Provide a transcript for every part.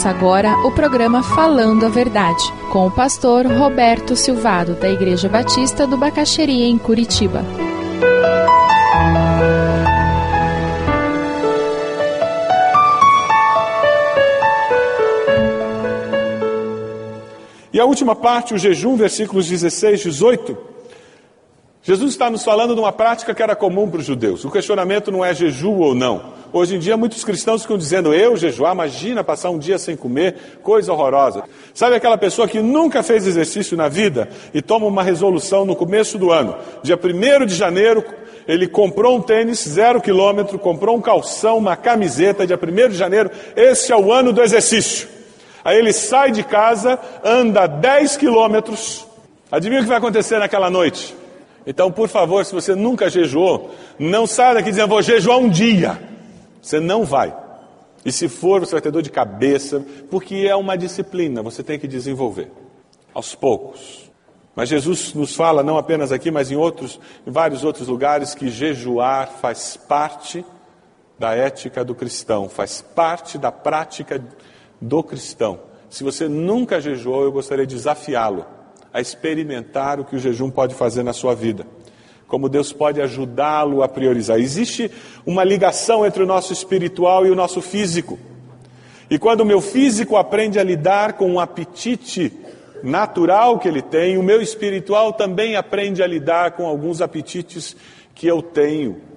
Começa agora o programa Falando a Verdade, com o pastor Roberto Silvado, da Igreja Batista do Bacaxeria, em Curitiba. E a última parte, o jejum, versículos 16, 18. Jesus está nos falando de uma prática que era comum para os judeus. O questionamento não é jejum ou não. Hoje em dia, muitos cristãos ficam dizendo: eu jejuar, imagina passar um dia sem comer, coisa horrorosa. Sabe aquela pessoa que nunca fez exercício na vida e toma uma resolução no começo do ano, dia 1 de janeiro, ele comprou um tênis zero quilômetro, comprou um calção, uma camiseta, dia 1 de janeiro, esse é o ano do exercício. Aí ele sai de casa, anda 10 quilômetros. Adivinha o que vai acontecer naquela noite? Então, por favor, se você nunca jejuou, não saia daqui dizendo, vou jejuar um dia. Você não vai. E se for, você vai ter dor de cabeça, porque é uma disciplina, você tem que desenvolver aos poucos. Mas Jesus nos fala, não apenas aqui, mas em outros, em vários outros lugares, que jejuar faz parte da ética do cristão, faz parte da prática do cristão. Se você nunca jejuou, eu gostaria de desafiá-lo a experimentar o que o jejum pode fazer na sua vida como Deus pode ajudá-lo a priorizar. Existe uma ligação entre o nosso espiritual e o nosso físico. E quando o meu físico aprende a lidar com um apetite natural que ele tem, o meu espiritual também aprende a lidar com alguns apetites que eu tenho.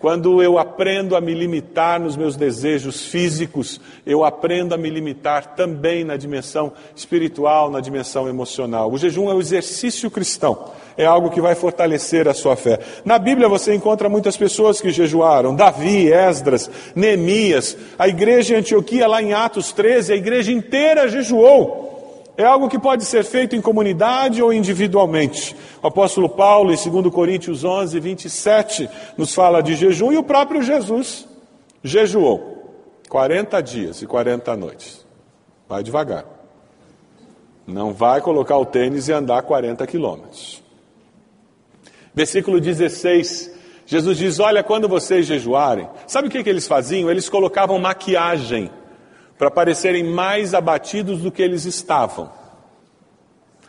Quando eu aprendo a me limitar nos meus desejos físicos, eu aprendo a me limitar também na dimensão espiritual, na dimensão emocional. O jejum é o exercício cristão, é algo que vai fortalecer a sua fé. Na Bíblia você encontra muitas pessoas que jejuaram: Davi, Esdras, Neemias, a igreja em Antioquia, lá em Atos 13, a igreja inteira jejuou. É algo que pode ser feito em comunidade ou individualmente. O apóstolo Paulo, em 2 Coríntios 11, 27, nos fala de jejum e o próprio Jesus jejuou 40 dias e 40 noites. Vai devagar. Não vai colocar o tênis e andar 40 quilômetros. Versículo 16, Jesus diz: Olha, quando vocês jejuarem, sabe o que, que eles faziam? Eles colocavam maquiagem para parecerem mais abatidos do que eles estavam.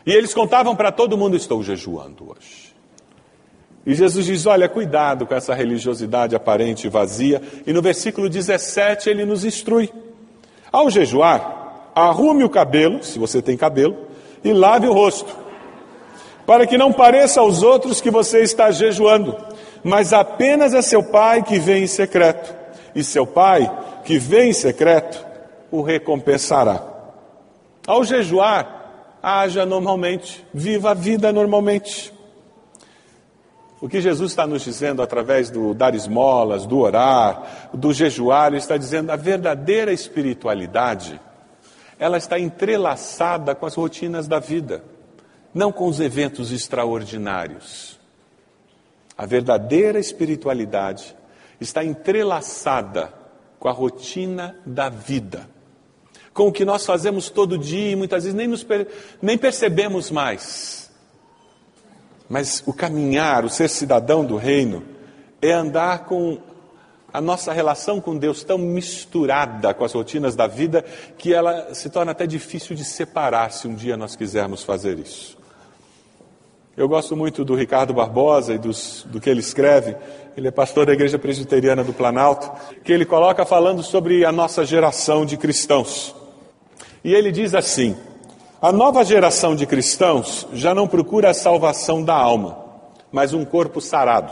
E eles contavam para todo mundo: estou jejuando hoje. E Jesus diz: olha, cuidado com essa religiosidade aparente e vazia. E no versículo 17 ele nos instrui: ao jejuar, arrume o cabelo, se você tem cabelo, e lave o rosto, para que não pareça aos outros que você está jejuando, mas apenas a seu pai que vem em secreto. E seu pai, que vem em secreto, o recompensará. Ao jejuar, haja normalmente, viva a vida normalmente. O que Jesus está nos dizendo através do dar esmolas, do orar, do jejuar, ele está dizendo a verdadeira espiritualidade, ela está entrelaçada com as rotinas da vida, não com os eventos extraordinários. A verdadeira espiritualidade está entrelaçada com a rotina da vida com o que nós fazemos todo dia e muitas vezes nem, nos, nem percebemos mais. Mas o caminhar, o ser cidadão do reino, é andar com a nossa relação com Deus tão misturada com as rotinas da vida que ela se torna até difícil de separar se um dia nós quisermos fazer isso. Eu gosto muito do Ricardo Barbosa e dos, do que ele escreve. Ele é pastor da Igreja Presbiteriana do Planalto, que ele coloca falando sobre a nossa geração de cristãos. E ele diz assim: a nova geração de cristãos já não procura a salvação da alma, mas um corpo sarado.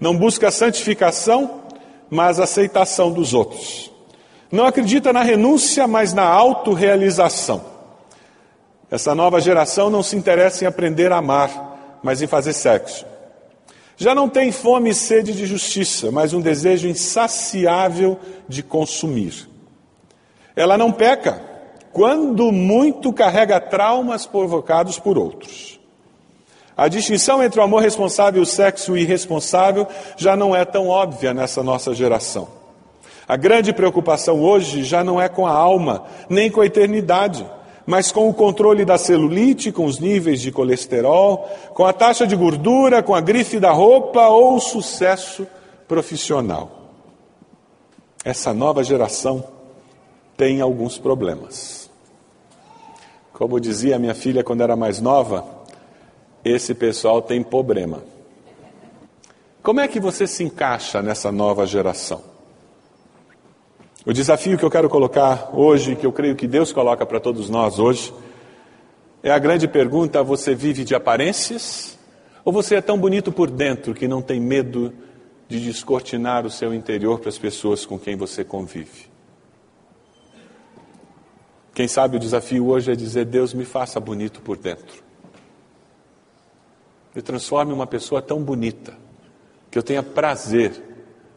Não busca santificação, mas aceitação dos outros. Não acredita na renúncia, mas na autorrealização. Essa nova geração não se interessa em aprender a amar, mas em fazer sexo. Já não tem fome e sede de justiça, mas um desejo insaciável de consumir. Ela não peca, quando muito carrega traumas provocados por outros. A distinção entre o amor responsável e o sexo irresponsável já não é tão óbvia nessa nossa geração. A grande preocupação hoje já não é com a alma, nem com a eternidade, mas com o controle da celulite, com os níveis de colesterol, com a taxa de gordura, com a grife da roupa ou o sucesso profissional. Essa nova geração tem alguns problemas. Como dizia minha filha quando era mais nova, esse pessoal tem problema. Como é que você se encaixa nessa nova geração? O desafio que eu quero colocar hoje, que eu creio que Deus coloca para todos nós hoje, é a grande pergunta: você vive de aparências? Ou você é tão bonito por dentro que não tem medo de descortinar o seu interior para as pessoas com quem você convive? Quem sabe o desafio hoje é dizer: Deus me faça bonito por dentro. Me transforme uma pessoa tão bonita que eu tenha prazer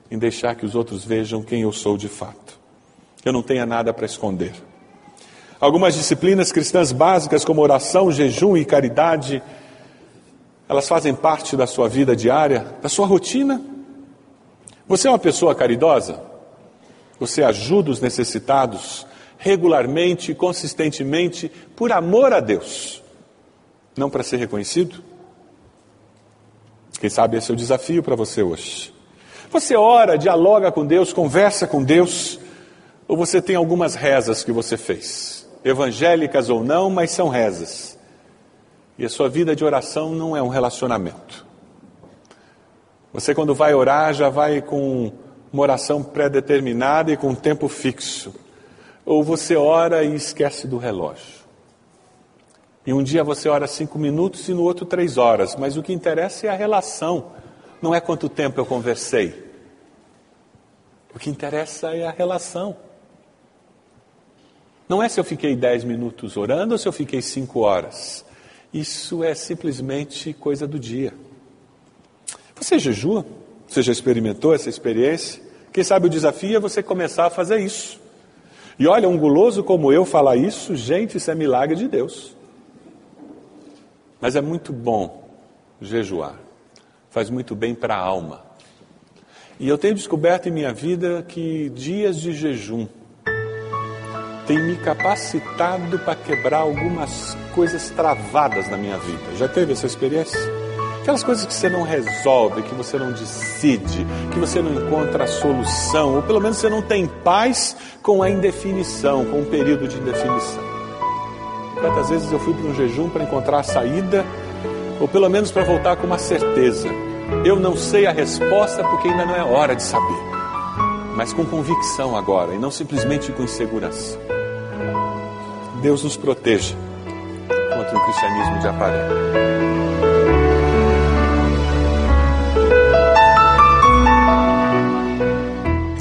em deixar que os outros vejam quem eu sou de fato. Eu não tenha nada para esconder. Algumas disciplinas cristãs básicas, como oração, jejum e caridade, elas fazem parte da sua vida diária, da sua rotina. Você é uma pessoa caridosa? Você ajuda os necessitados regularmente, consistentemente, por amor a Deus, não para ser reconhecido? Quem sabe esse é o desafio para você hoje. Você ora, dialoga com Deus, conversa com Deus, ou você tem algumas rezas que você fez, evangélicas ou não, mas são rezas. E a sua vida de oração não é um relacionamento. Você, quando vai orar, já vai com uma oração pré-determinada e com um tempo fixo. Ou você ora e esquece do relógio. E um dia você ora cinco minutos e no outro três horas, mas o que interessa é a relação, não é quanto tempo eu conversei. O que interessa é a relação. Não é se eu fiquei dez minutos orando ou se eu fiquei cinco horas. Isso é simplesmente coisa do dia. Você jejua? Você já experimentou essa experiência? Quem sabe o desafio é você começar a fazer isso. E olha, um guloso como eu falar isso, gente, isso é milagre de Deus. Mas é muito bom jejuar. Faz muito bem para a alma. E eu tenho descoberto em minha vida que dias de jejum têm me capacitado para quebrar algumas coisas travadas na minha vida. Já teve essa experiência? Aquelas coisas que você não resolve, que você não decide, que você não encontra a solução, ou pelo menos você não tem paz com a indefinição, com o período de indefinição. Quantas vezes eu fui para um jejum para encontrar a saída, ou pelo menos para voltar com uma certeza. Eu não sei a resposta porque ainda não é hora de saber, mas com convicção agora e não simplesmente com insegurança. Deus nos proteja contra o cristianismo de aparelho.